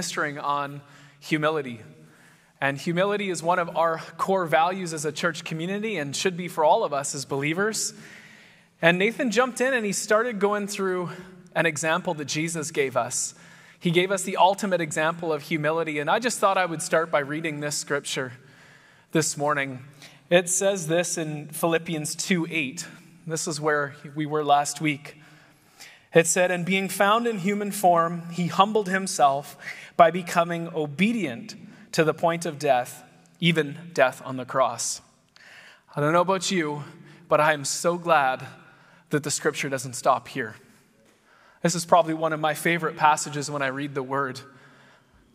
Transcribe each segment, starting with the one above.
ministering on humility. And humility is one of our core values as a church community and should be for all of us as believers. And Nathan jumped in and he started going through an example that Jesus gave us. He gave us the ultimate example of humility. And I just thought I would start by reading this scripture this morning. It says this in Philippians 2 8. This is where we were last week. It said, And being found in human form, he humbled himself by becoming obedient to the point of death, even death on the cross. I don't know about you, but I am so glad that the scripture doesn't stop here. This is probably one of my favorite passages when I read the word.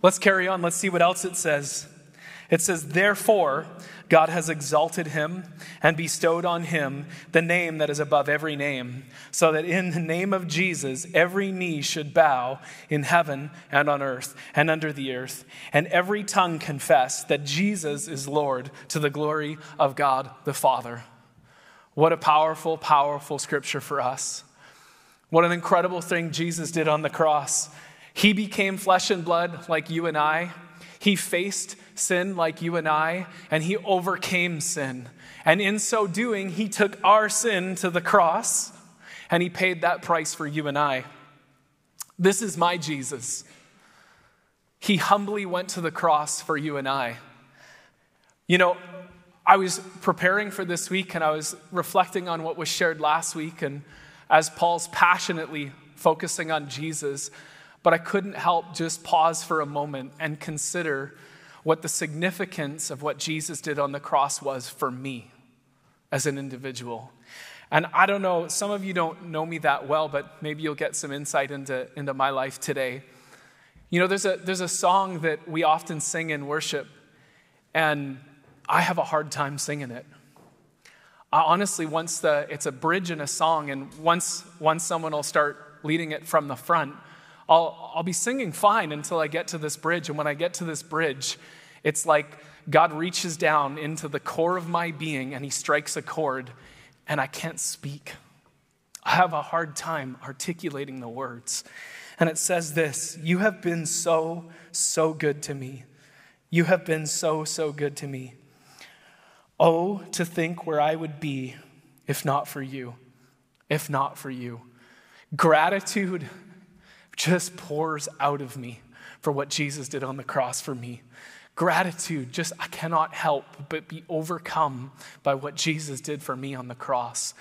Let's carry on. Let's see what else it says. It says, Therefore, God has exalted him and bestowed on him the name that is above every name, so that in the name of Jesus every knee should bow in heaven and on earth and under the earth, and every tongue confess that Jesus is Lord to the glory of God the Father. What a powerful, powerful scripture for us. What an incredible thing Jesus did on the cross. He became flesh and blood like you and I. He faced sin like you and I, and he overcame sin. And in so doing, he took our sin to the cross and he paid that price for you and I. This is my Jesus. He humbly went to the cross for you and I. You know, I was preparing for this week and I was reflecting on what was shared last week, and as Paul's passionately focusing on Jesus, but I couldn't help just pause for a moment and consider what the significance of what Jesus did on the cross was for me as an individual. And I don't know, some of you don't know me that well, but maybe you'll get some insight into, into my life today. You know, there's a, there's a song that we often sing in worship, and I have a hard time singing it. I honestly, once the, it's a bridge in a song, and once, once someone will start leading it from the front, I'll, I'll be singing fine until I get to this bridge. And when I get to this bridge, it's like God reaches down into the core of my being and he strikes a chord, and I can't speak. I have a hard time articulating the words. And it says this You have been so, so good to me. You have been so, so good to me. Oh, to think where I would be if not for you, if not for you. Gratitude just pours out of me for what Jesus did on the cross for me. Gratitude, just I cannot help but be overcome by what Jesus did for me on the cross.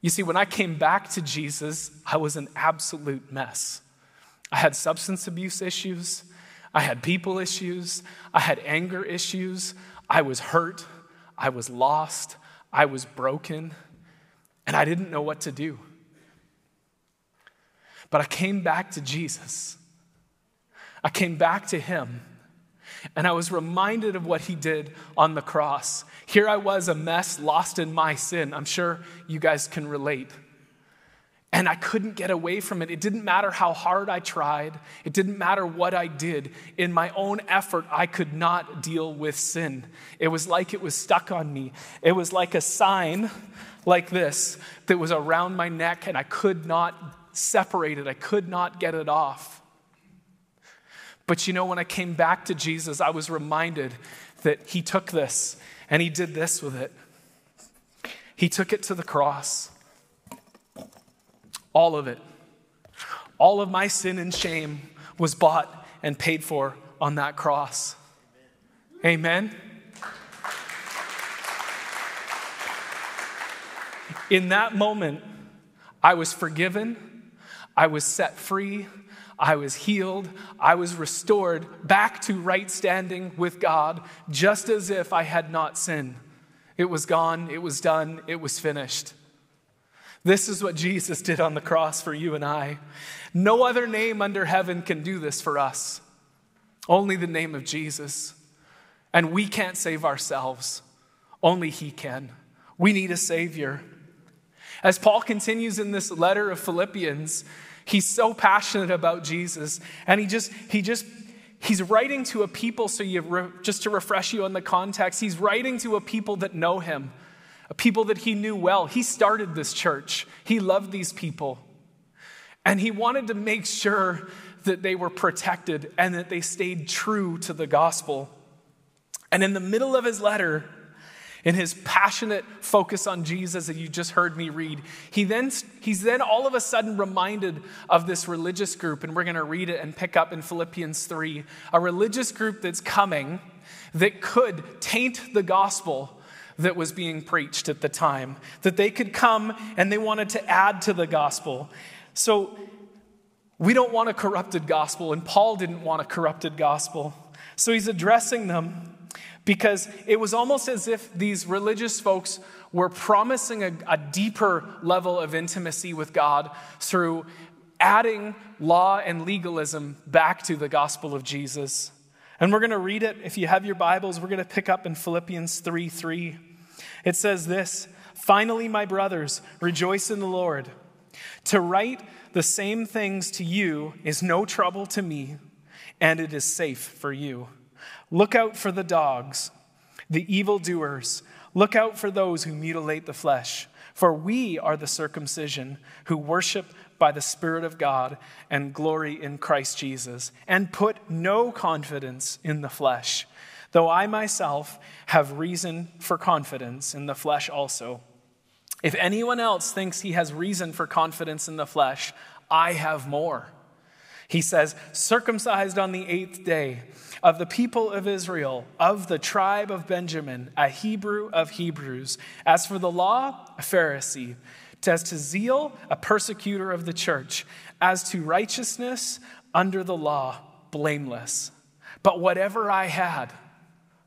You see, when I came back to Jesus, I was an absolute mess. I had substance abuse issues, I had people issues, I had anger issues, I was hurt, I was lost, I was broken, and I didn't know what to do. But I came back to Jesus. I came back to him. And I was reminded of what he did on the cross. Here I was, a mess, lost in my sin. I'm sure you guys can relate. And I couldn't get away from it. It didn't matter how hard I tried, it didn't matter what I did. In my own effort, I could not deal with sin. It was like it was stuck on me. It was like a sign like this that was around my neck, and I could not separate it. I could not get it off. But you know, when I came back to Jesus, I was reminded that He took this and He did this with it. He took it to the cross. All of it. All of my sin and shame was bought and paid for on that cross. Amen. In that moment, I was forgiven, I was set free, I was healed, I was restored back to right standing with God, just as if I had not sinned. It was gone, it was done, it was finished. This is what Jesus did on the cross for you and I. No other name under heaven can do this for us, only the name of Jesus. And we can't save ourselves, only He can. We need a Savior. As Paul continues in this letter of Philippians, he's so passionate about Jesus, and he just, he just, he's writing to a people, so you, re, just to refresh you on the context, he's writing to a people that know him a people that he knew well. He started this church, he loved these people. And he wanted to make sure that they were protected and that they stayed true to the gospel. And in the middle of his letter, in his passionate focus on Jesus that you just heard me read, he then, he's then all of a sudden reminded of this religious group, and we're going to read it and pick up in Philippians 3 a religious group that's coming that could taint the gospel that was being preached at the time, that they could come and they wanted to add to the gospel. So we don't want a corrupted gospel, and Paul didn't want a corrupted gospel. So he's addressing them because it was almost as if these religious folks were promising a, a, deeper level of intimacy with God through adding law and legalism back to the gospel of Jesus. And we're going to read it. If you have your Bibles, we're going to pick up in Philippians 3 3. It says this Finally, my brothers, rejoice in the Lord. To write the same things to you is no trouble to me, and it is safe for you. Look out for the dogs, the evildoers. Look out for those who mutilate the flesh. For we are the circumcision who worship by the Spirit of God and glory in Christ Jesus, and put no confidence in the flesh, though I myself have reason for confidence in the flesh also. If anyone else thinks he has reason for confidence in the flesh, I have more. He says, circumcised on the eighth day of the people of Israel, of the tribe of Benjamin, a Hebrew of Hebrews. As for the law, a Pharisee. As to zeal, a persecutor of the church. As to righteousness, under the law, blameless. But whatever I had,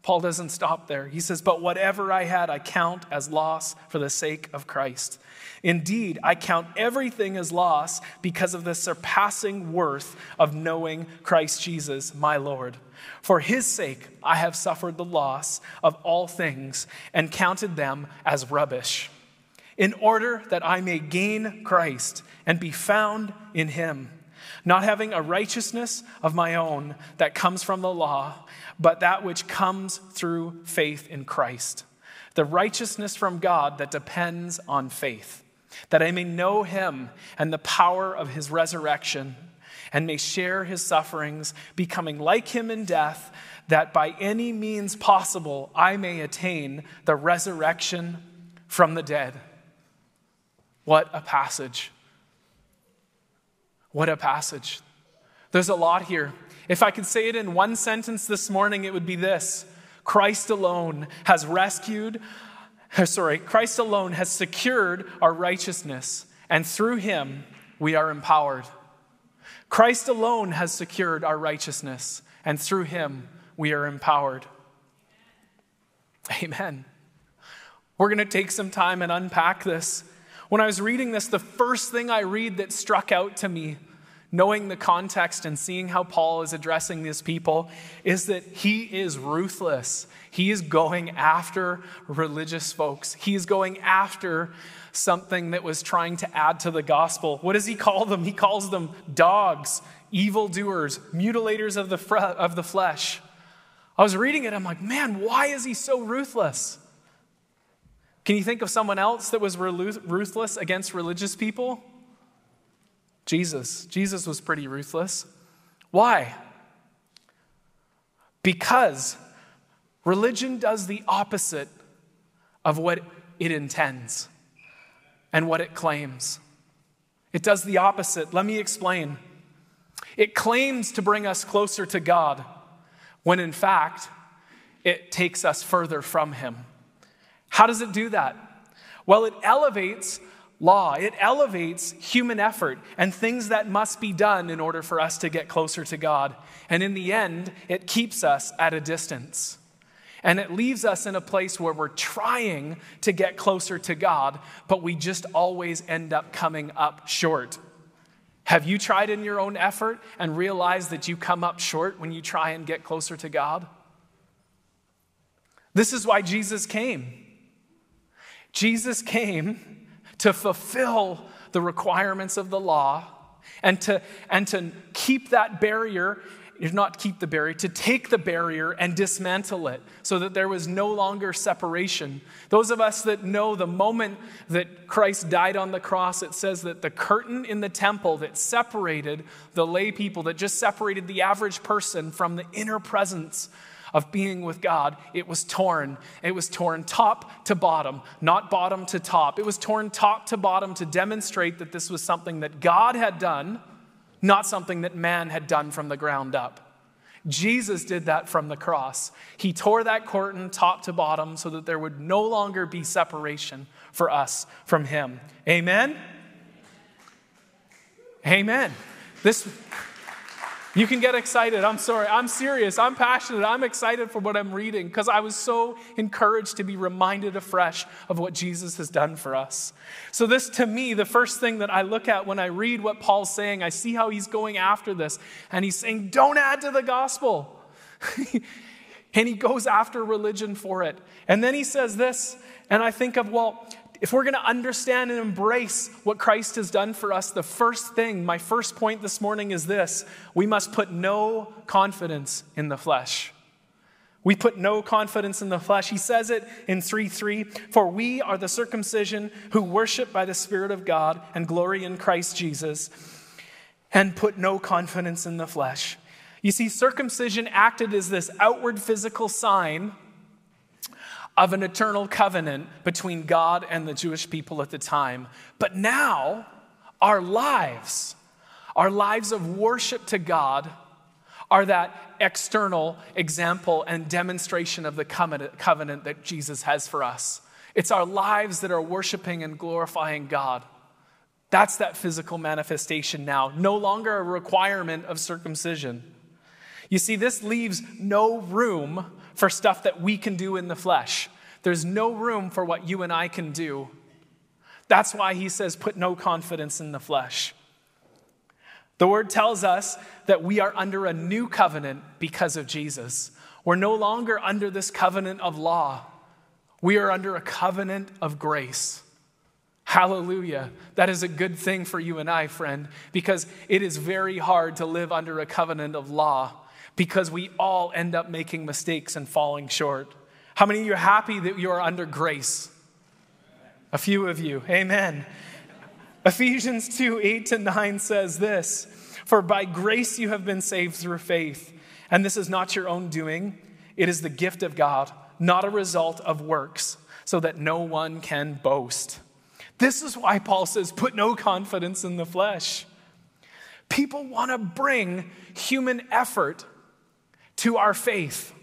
Paul doesn't stop there. He says, But whatever I had, I count as loss for the sake of Christ. Indeed, I count everything as loss because of the surpassing worth of knowing Christ Jesus, my Lord. For his sake, I have suffered the loss of all things and counted them as rubbish, in order that I may gain Christ and be found in him, not having a righteousness of my own that comes from the law, but that which comes through faith in Christ, the righteousness from God that depends on faith, that I may know him and the power of his resurrection and may share his sufferings, becoming like him in death, that by any means possible I may attain the resurrection from the dead. What a passage! What a passage. There's a lot here. If I could say it in one sentence this morning, it would be this Christ alone has rescued, sorry, Christ alone has secured our righteousness, and through him we are empowered. Christ alone has secured our righteousness, and through him we are empowered. Amen. We're going to take some time and unpack this. When I was reading this, the first thing I read that struck out to me, knowing the context and seeing how Paul is addressing these people, is that he is ruthless. He is going after religious folks, he is going after something that was trying to add to the gospel. What does he call them? He calls them dogs, evildoers, mutilators of the, of the flesh. I was reading it, I'm like, man, why is he so ruthless? Can you think of someone else that was ruthless against religious people? Jesus. Jesus was pretty ruthless. Why? Because religion does the opposite of what it intends and what it claims. It does the opposite. Let me explain. It claims to bring us closer to God, when in fact, it takes us further from Him. How does it do that? Well, it elevates law, it elevates human effort and things that must be done in order for us to get closer to God. And in the end, it keeps us at a distance. And it leaves us in a place where we're trying to get closer to God, but we just always end up coming up short. Have you tried in your own effort and realized that you come up short when you try and get closer to God? This is why Jesus came. Jesus came to fulfill the requirements of the law and to, and to keep that barrier not keep the barrier, to take the barrier and dismantle it so that there was no longer separation. Those of us that know the moment that Christ died on the cross, it says that the curtain in the temple that separated the lay people, that just separated the average person from the inner presence of being with God, it was torn. It was torn top to bottom, not bottom to top. It was torn top to bottom to demonstrate that this was something that God had done, not something that man had done from the ground up. Jesus did that from the cross. He tore that curtain top to bottom so that there would no longer be separation for us from Him. Amen? Amen. This. You can get excited. I'm sorry. I'm serious. I'm passionate. I'm excited for what I'm reading because I was so encouraged to be reminded afresh of what Jesus has done for us. So, this to me, the first thing that I look at when I read what Paul's saying, I see how he's going after this. And he's saying, don't add to the gospel. and he goes after religion for it. And then he says this, and I think of, well, if we're going to understand and embrace what Christ has done for us, the first thing, my first point this morning is this we must put no confidence in the flesh. We put no confidence in the flesh. He says it in 3 3 For we are the circumcision who worship by the Spirit of God and glory in Christ Jesus, and put no confidence in the flesh. You see, circumcision acted as this outward physical sign of an eternal covenant between God and the Jewish people at the time. But now, our lives, our lives of worship to God, are that external example and demonstration of the covenant that Jesus has for us. It's our lives that are worshiping and glorifying God. That's that physical manifestation now, no longer a requirement of circumcision. You see, this leaves no room for stuff that we can do in the flesh. There's no room for what you and I can do. That's why he says, put no confidence in the flesh. The word tells us that we are under a new covenant because of Jesus. We're no longer under this covenant of law, we are under a covenant of grace. Hallelujah. That is a good thing for you and I, friend, because it is very hard to live under a covenant of law because we all end up making mistakes and falling short. How many of you are happy that you are under grace? A few of you. Amen. Ephesians 2 8 to 9 says this For by grace you have been saved through faith, and this is not your own doing, it is the gift of God, not a result of works, so that no one can boast. This is why Paul says, Put no confidence in the flesh. People want to bring human effort to our faith.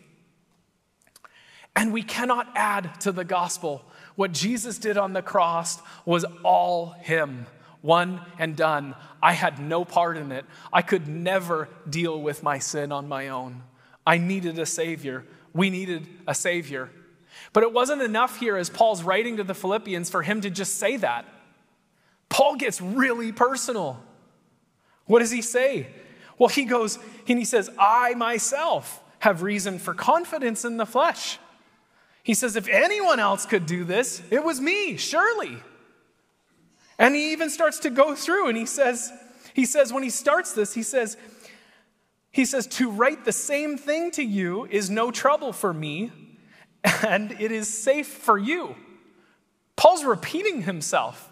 And we cannot add to the gospel. What Jesus did on the cross was all Him, one and done. I had no part in it. I could never deal with my sin on my own. I needed a Savior. We needed a Savior. But it wasn't enough here, as Paul's writing to the Philippians, for him to just say that. Paul gets really personal. What does he say? Well, he goes and he says, I myself have reason for confidence in the flesh. He says, if anyone else could do this, it was me, surely. And he even starts to go through and he says, he says, when he starts this, he says, he says, to write the same thing to you is no trouble for me, and it is safe for you. Paul's repeating himself.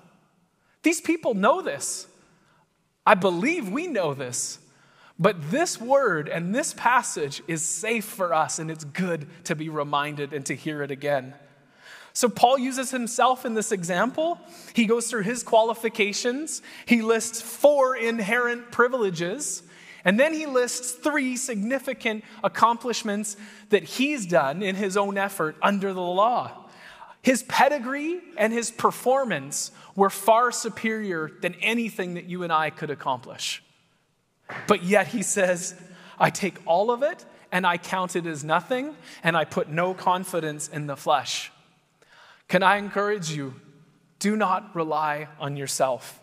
These people know this. I believe we know this. But this word and this passage is safe for us, and it's good to be reminded and to hear it again. So, Paul uses himself in this example. He goes through his qualifications. He lists four inherent privileges, and then he lists three significant accomplishments that he's done in his own effort under the law. His pedigree and his performance were far superior than anything that you and I could accomplish. But yet he says, I take all of it and I count it as nothing and I put no confidence in the flesh. Can I encourage you? Do not rely on yourself.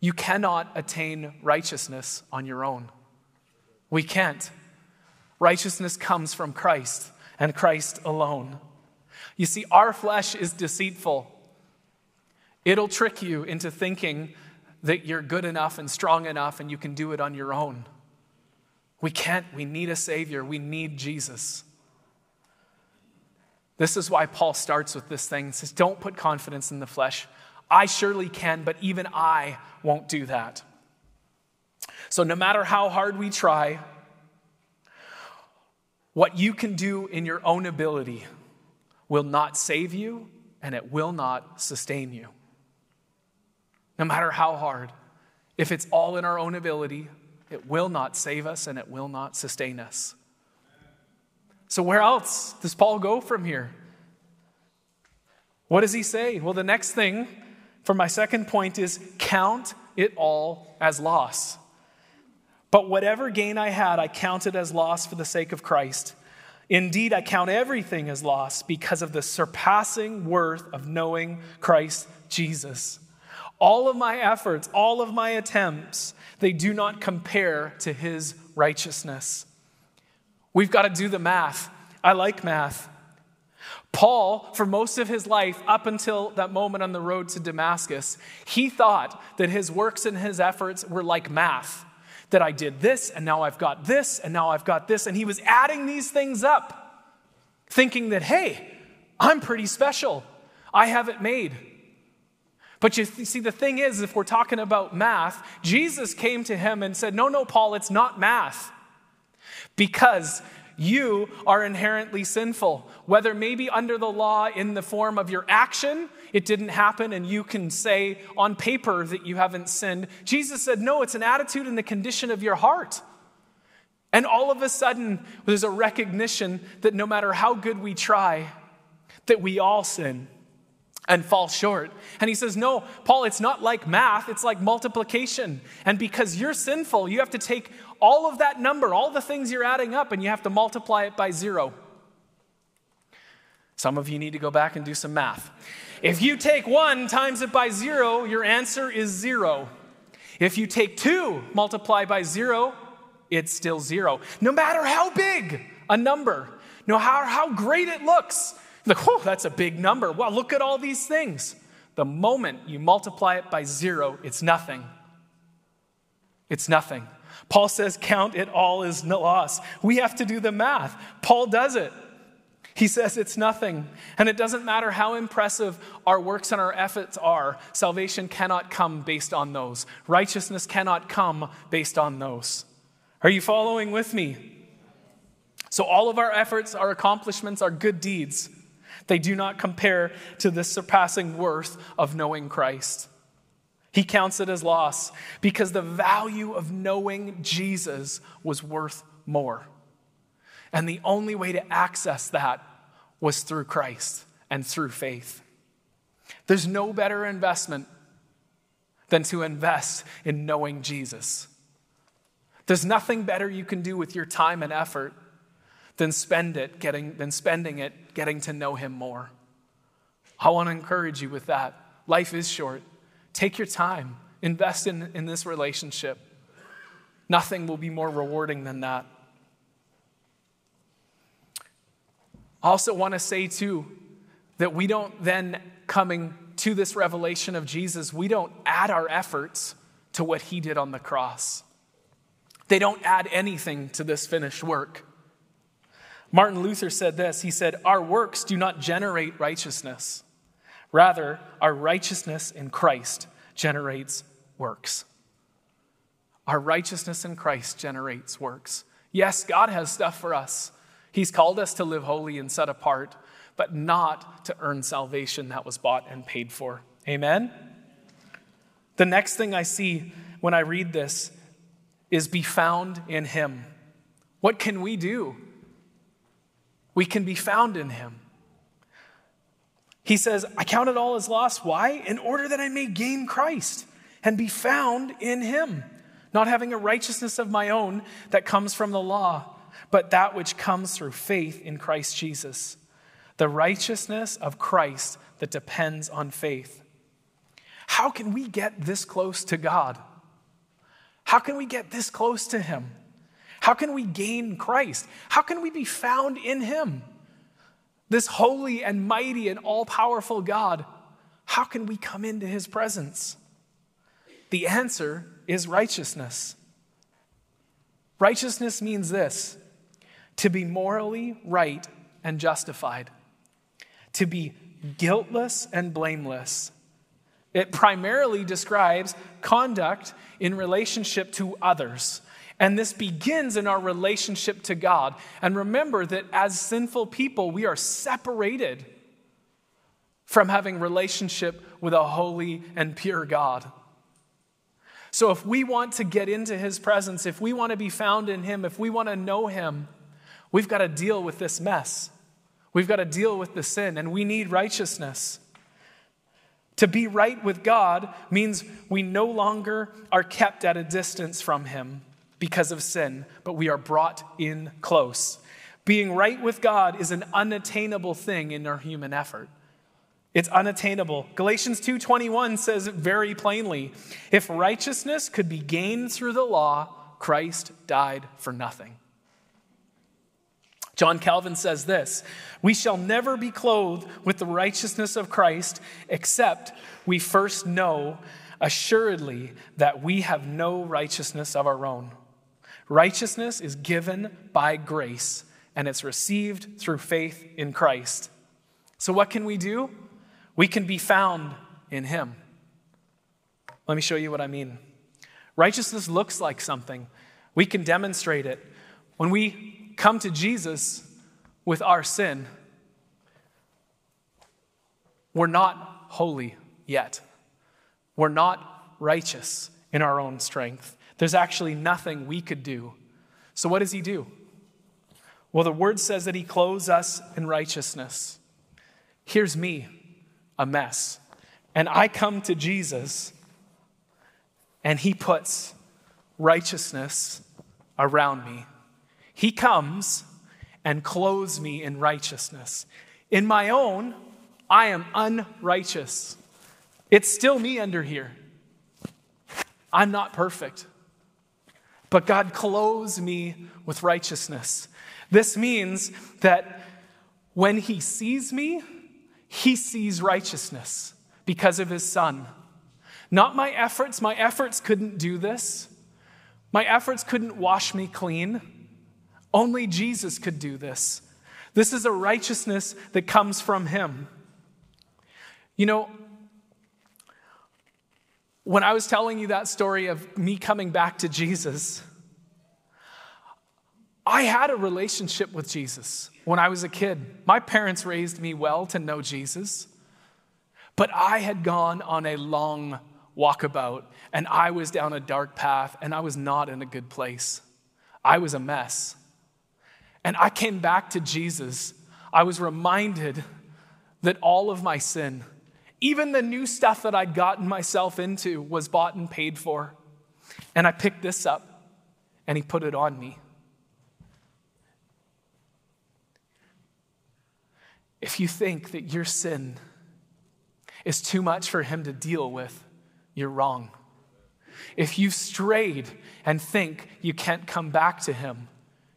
You cannot attain righteousness on your own. We can't. Righteousness comes from Christ and Christ alone. You see, our flesh is deceitful. It'll trick you into thinking that you're good enough and strong enough and you can do it on your own. We can't. We need a Savior. We need Jesus. This is why Paul starts with this thing. He says, Don't put confidence in the flesh. I surely can, but even I won't do that. So, no matter how hard we try, what you can do in your own ability will not save you and it will not sustain you. No matter how hard, if it's all in our own ability, it will not save us and it will not sustain us. So, where else does Paul go from here? What does he say? Well, the next thing for my second point is count it all as loss. But whatever gain I had, I counted as loss for the sake of Christ. Indeed, I count everything as loss because of the surpassing worth of knowing Christ Jesus. All of my efforts, all of my attempts, they do not compare to his righteousness. We've got to do the math. I like math. Paul, for most of his life, up until that moment on the road to Damascus, he thought that his works and his efforts were like math. That I did this, and now I've got this, and now I've got this. And he was adding these things up, thinking that, hey, I'm pretty special. I have it made. But you see, the thing is, if we're talking about math, Jesus came to him and said, No, no, Paul, it's not math. Because you are inherently sinful. Whether maybe under the law in the form of your action, it didn't happen, and you can say on paper that you haven't sinned. Jesus said, No, it's an attitude and the condition of your heart. And all of a sudden, there's a recognition that no matter how good we try, that we all sin and fall short. And he says, No, Paul, it's not like math, it's like multiplication. And because you're sinful, you have to take all of that number, all the things you're adding up, and you have to multiply it by zero. Some of you need to go back and do some math. If you take one times it by zero, your answer is zero. If you take two, multiply by zero, it's still zero. No matter how big a number, no matter how great it looks, like, oh, that's a big number. Wow, look at all these things. The moment you multiply it by zero, it's nothing. It's nothing. Paul says, count it all as loss. We have to do the math. Paul does it. He says it's nothing. And it doesn't matter how impressive our works and our efforts are, salvation cannot come based on those. Righteousness cannot come based on those. Are you following with me? So, all of our efforts, our accomplishments, our good deeds, they do not compare to the surpassing worth of knowing Christ. He counts it as loss because the value of knowing Jesus was worth more. And the only way to access that was through Christ and through faith. There's no better investment than to invest in knowing Jesus. There's nothing better you can do with your time and effort than spend it getting than spending it getting to know him more. I want to encourage you with that. Life is short. Take your time, invest in, in this relationship. Nothing will be more rewarding than that. I also want to say, too, that we don't then, coming to this revelation of Jesus, we don't add our efforts to what he did on the cross. They don't add anything to this finished work. Martin Luther said this He said, Our works do not generate righteousness. Rather, our righteousness in Christ generates works. Our righteousness in Christ generates works. Yes, God has stuff for us. He's called us to live holy and set apart, but not to earn salvation that was bought and paid for. Amen? The next thing I see when I read this is be found in Him. What can we do we can be found in him. He says, I count it all as loss. Why? In order that I may gain Christ and be found in him, not having a righteousness of my own that comes from the law, but that which comes through faith in Christ Jesus. The righteousness of Christ that depends on faith. How can we get this close to God? How can we get this close to him? How can we gain Christ? How can we be found in Him? This holy and mighty and all powerful God, how can we come into His presence? The answer is righteousness. Righteousness means this to be morally right and justified, to be guiltless and blameless. It primarily describes conduct in relationship to others. And this begins in our relationship to God. And remember that as sinful people, we are separated from having relationship with a holy and pure God. So if we want to get into his presence, if we want to be found in him, if we want to know him, we've got to deal with this mess. We've got to deal with the sin, and we need righteousness. To be right with God means we no longer are kept at a distance from him because of sin, but we are brought in close. Being right with God is an unattainable thing in our human effort. It's unattainable. Galatians 2:21 says it very plainly, if righteousness could be gained through the law, Christ died for nothing. John Calvin says this We shall never be clothed with the righteousness of Christ except we first know assuredly that we have no righteousness of our own. Righteousness is given by grace and it's received through faith in Christ. So, what can we do? We can be found in Him. Let me show you what I mean. Righteousness looks like something, we can demonstrate it. When we come to Jesus with our sin, we're not holy yet. We're not righteous in our own strength. There's actually nothing we could do. So, what does He do? Well, the word says that He clothes us in righteousness. Here's me a mess. And I come to Jesus, and He puts righteousness around me. He comes and clothes me in righteousness. In my own, I am unrighteous. It's still me under here. I'm not perfect. But God clothes me with righteousness. This means that when He sees me, he sees righteousness because of his son. Not my efforts. My efforts couldn't do this. My efforts couldn't wash me clean. Only Jesus could do this. This is a righteousness that comes from him. You know, when I was telling you that story of me coming back to Jesus, I had a relationship with Jesus when I was a kid. My parents raised me well to know Jesus, but I had gone on a long walkabout and I was down a dark path and I was not in a good place. I was a mess. And I came back to Jesus. I was reminded that all of my sin, even the new stuff that I'd gotten myself into, was bought and paid for. And I picked this up and He put it on me. If you think that your sin is too much for him to deal with, you're wrong. If you've strayed and think you can't come back to him,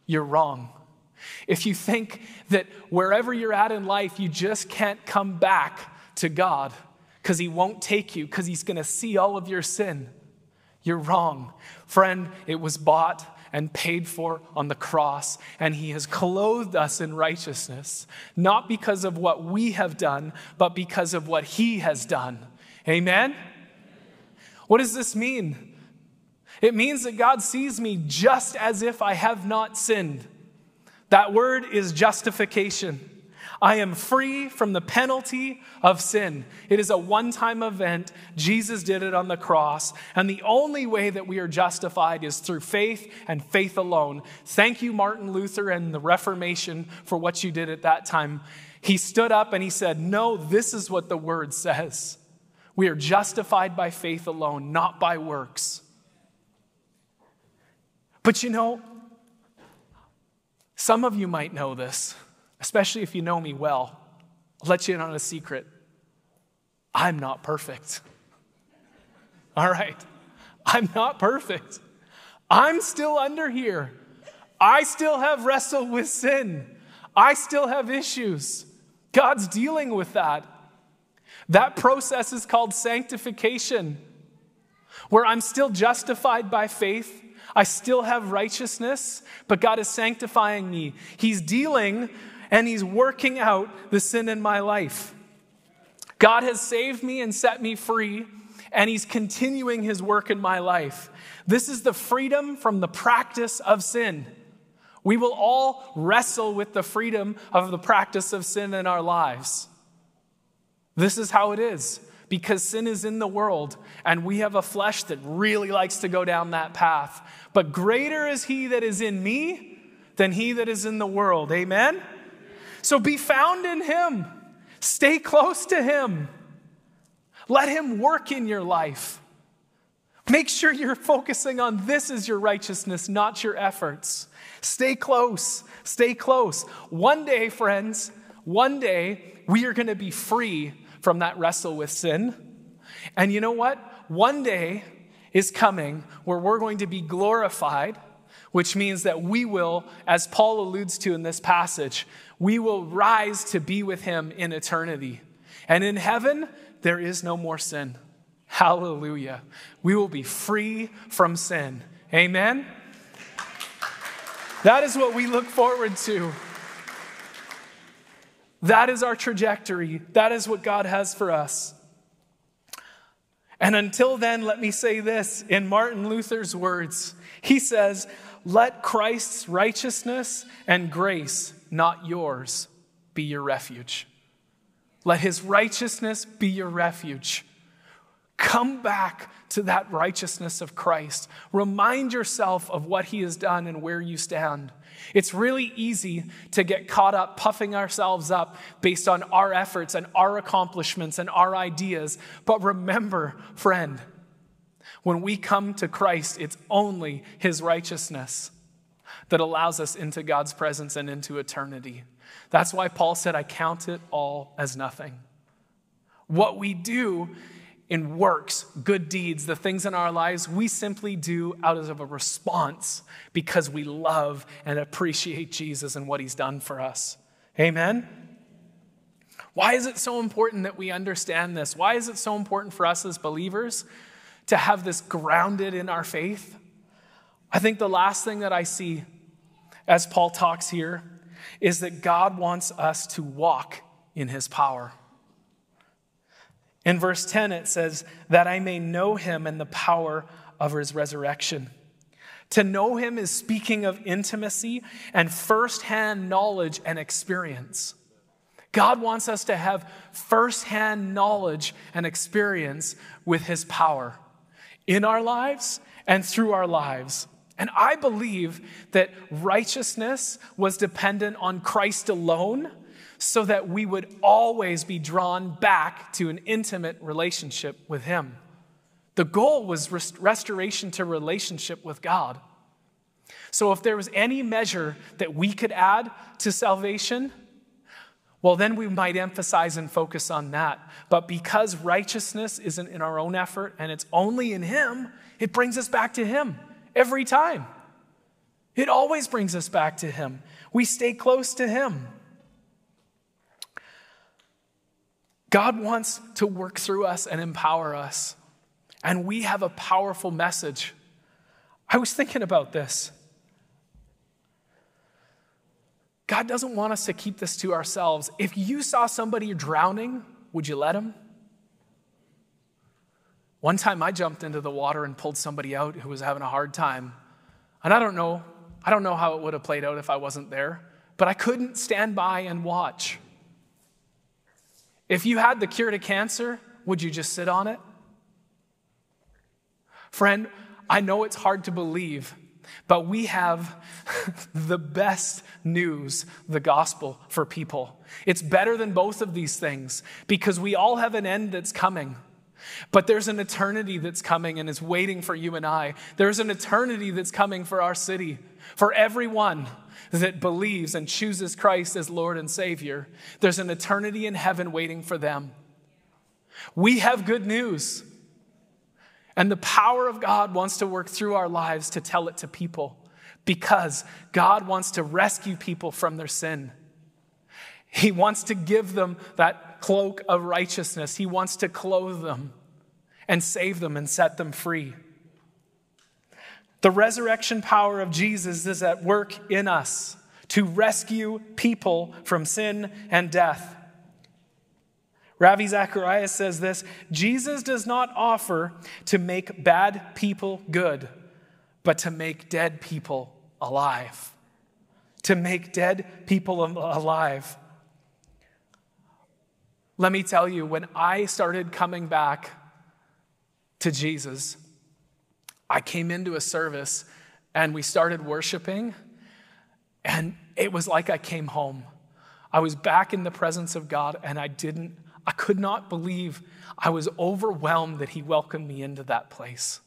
you're wrong. If you think that wherever you're at in life, you just can't come back to God because he won't take you, because he's going to see all of your sin, you're wrong. Friend, it was bought and paid for on the cross, and He has clothed us in righteousness, not because of what we have done, but because of what He has done. Amen? What does this mean? It means that God sees me just as if I have not sinned. That word is justification. I am free from the penalty of sin. It is a one time event. Jesus did it on the cross. And the only way that we are justified is through faith and faith alone. Thank you, Martin Luther and the Reformation, for what you did at that time. He stood up and he said, No, this is what the word says. We are justified by faith alone, not by works. But you know, some of you might know this especially if you know me well. I'll let you in on a secret. I'm not perfect. All right. I'm not perfect. I'm still under here. I still have wrestled with sin. I still have issues. God's dealing with that. That process is called sanctification, where I'm still justified by faith. I still have righteousness, but God is sanctifying me. He's dealing and He's working out the sin in my life. God has saved me and set me free, and He's continuing His work in my life. This is the freedom from the practice of sin. We will all wrestle with the freedom of the practice of sin in our lives. This is how it is because sin is in the world and we have a flesh that really likes to go down that path. But greater is he that is in me than he that is in the world. Amen? So be found in him, stay close to him, let him work in your life. Make sure you're focusing on this as your righteousness, not your efforts. Stay close, stay close. One day, friends, one day we are going to be free from that wrestle with sin. And you know what? One day is coming where we're going to be glorified, which means that we will, as Paul alludes to in this passage, we will rise to be with him in eternity. And in heaven, there is no more sin. Hallelujah. We will be free from sin. Amen. That is what we look forward to. That is our trajectory. That is what God has for us. And until then, let me say this in Martin Luther's words He says, Let Christ's righteousness and grace, not yours, be your refuge. Let his righteousness be your refuge. Come back to that righteousness of Christ. Remind yourself of what he has done and where you stand. It's really easy to get caught up puffing ourselves up based on our efforts and our accomplishments and our ideas. But remember, friend, when we come to Christ, it's only his righteousness that allows us into God's presence and into eternity. That's why Paul said, I count it all as nothing. What we do in works, good deeds, the things in our lives, we simply do out of a response because we love and appreciate Jesus and what he's done for us. Amen? Why is it so important that we understand this? Why is it so important for us as believers to have this grounded in our faith? I think the last thing that I see as Paul talks here is that God wants us to walk in his power. In verse 10, it says, That I may know him and the power of his resurrection. To know him is speaking of intimacy and firsthand knowledge and experience. God wants us to have firsthand knowledge and experience with his power in our lives and through our lives. And I believe that righteousness was dependent on Christ alone so that we would always be drawn back to an intimate relationship with Him. The goal was rest- restoration to relationship with God. So, if there was any measure that we could add to salvation, well, then we might emphasize and focus on that. But because righteousness isn't in our own effort and it's only in Him, it brings us back to Him every time. It always brings us back to Him. We stay close to Him. God wants to work through us and empower us. And we have a powerful message. I was thinking about this. God doesn't want us to keep this to ourselves. If you saw somebody drowning, would you let him? One time I jumped into the water and pulled somebody out who was having a hard time. And I don't know, I don't know how it would have played out if I wasn't there, but I couldn't stand by and watch. If you had the cure to cancer, would you just sit on it? Friend, I know it's hard to believe, but we have the best news, the gospel for people. It's better than both of these things because we all have an end that's coming. But there's an eternity that's coming and is waiting for you and I. There's an eternity that's coming for our city, for everyone that believes and chooses Christ as Lord and Savior, there's an eternity in heaven waiting for them. We have good news. And the power of God wants to work through our lives to tell it to people because God wants to rescue people from their sin. He wants to give them that cloak of righteousness, He wants to clothe them and save them and set them free. The resurrection power of Jesus is at work in us to rescue people from sin and death. Ravi Zacharias says this Jesus does not offer to make bad people good, but to make dead people alive. To make dead people alive. Let me tell you, when I started coming back to Jesus, I came into a service and we started worshiping, and it was like I came home. I was back in the presence of God, and I didn't, I could not believe, I was overwhelmed that He welcomed me into that place.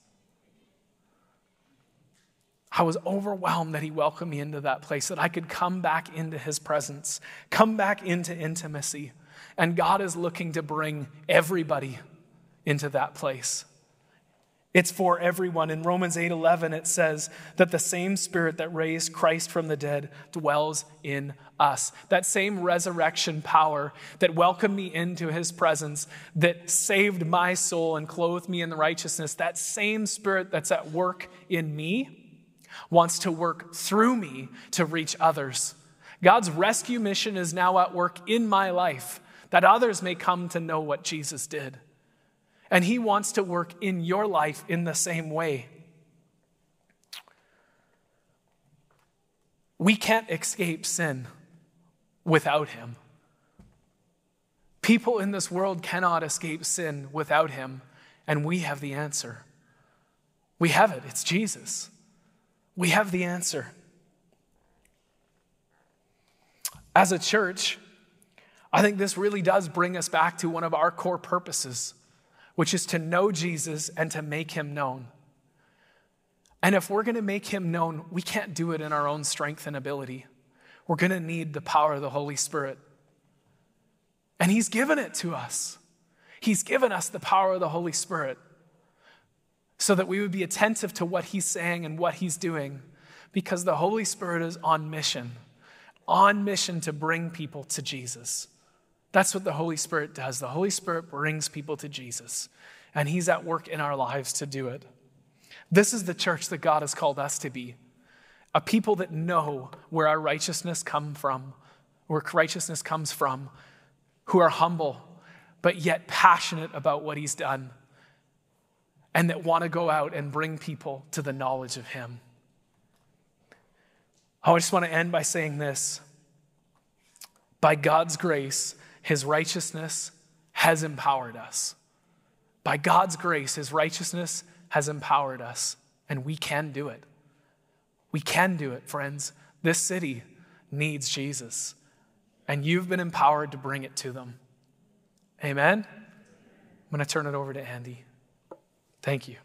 I was overwhelmed that He welcomed me into that place, that I could come back into His presence, come back into intimacy. And God is looking to bring everybody into that place. It's for everyone. In Romans 8:11 it says that the same spirit that raised Christ from the dead dwells in us. That same resurrection power that welcomed me into his presence, that saved my soul and clothed me in the righteousness, that same spirit that's at work in me wants to work through me to reach others. God's rescue mission is now at work in my life that others may come to know what Jesus did. And He wants to work in your life in the same way. We can't escape sin without Him. People in this world cannot escape sin without Him, and we have the answer. We have it, it's Jesus. We have the answer. As a church, I think this really does bring us back to one of our core purposes which is to know Jesus and to make him known. And if we're going to make him known, we can't do it in our own strength and ability. We're going to need the power of the Holy Spirit. And he's given it to us. He's given us the power of the Holy Spirit so that we would be attentive to what he's saying and what he's doing because the Holy Spirit is on mission, on mission to bring people to Jesus. That's what the Holy Spirit does. The Holy Spirit brings people to Jesus, and He's at work in our lives to do it. This is the church that God has called us to be a people that know where our righteousness come from, where righteousness comes from, who are humble, but yet passionate about what He's done, and that want to go out and bring people to the knowledge of Him. Oh, I just want to end by saying this. By God's grace, his righteousness has empowered us. By God's grace, His righteousness has empowered us, and we can do it. We can do it, friends. This city needs Jesus, and you've been empowered to bring it to them. Amen? I'm going to turn it over to Andy. Thank you.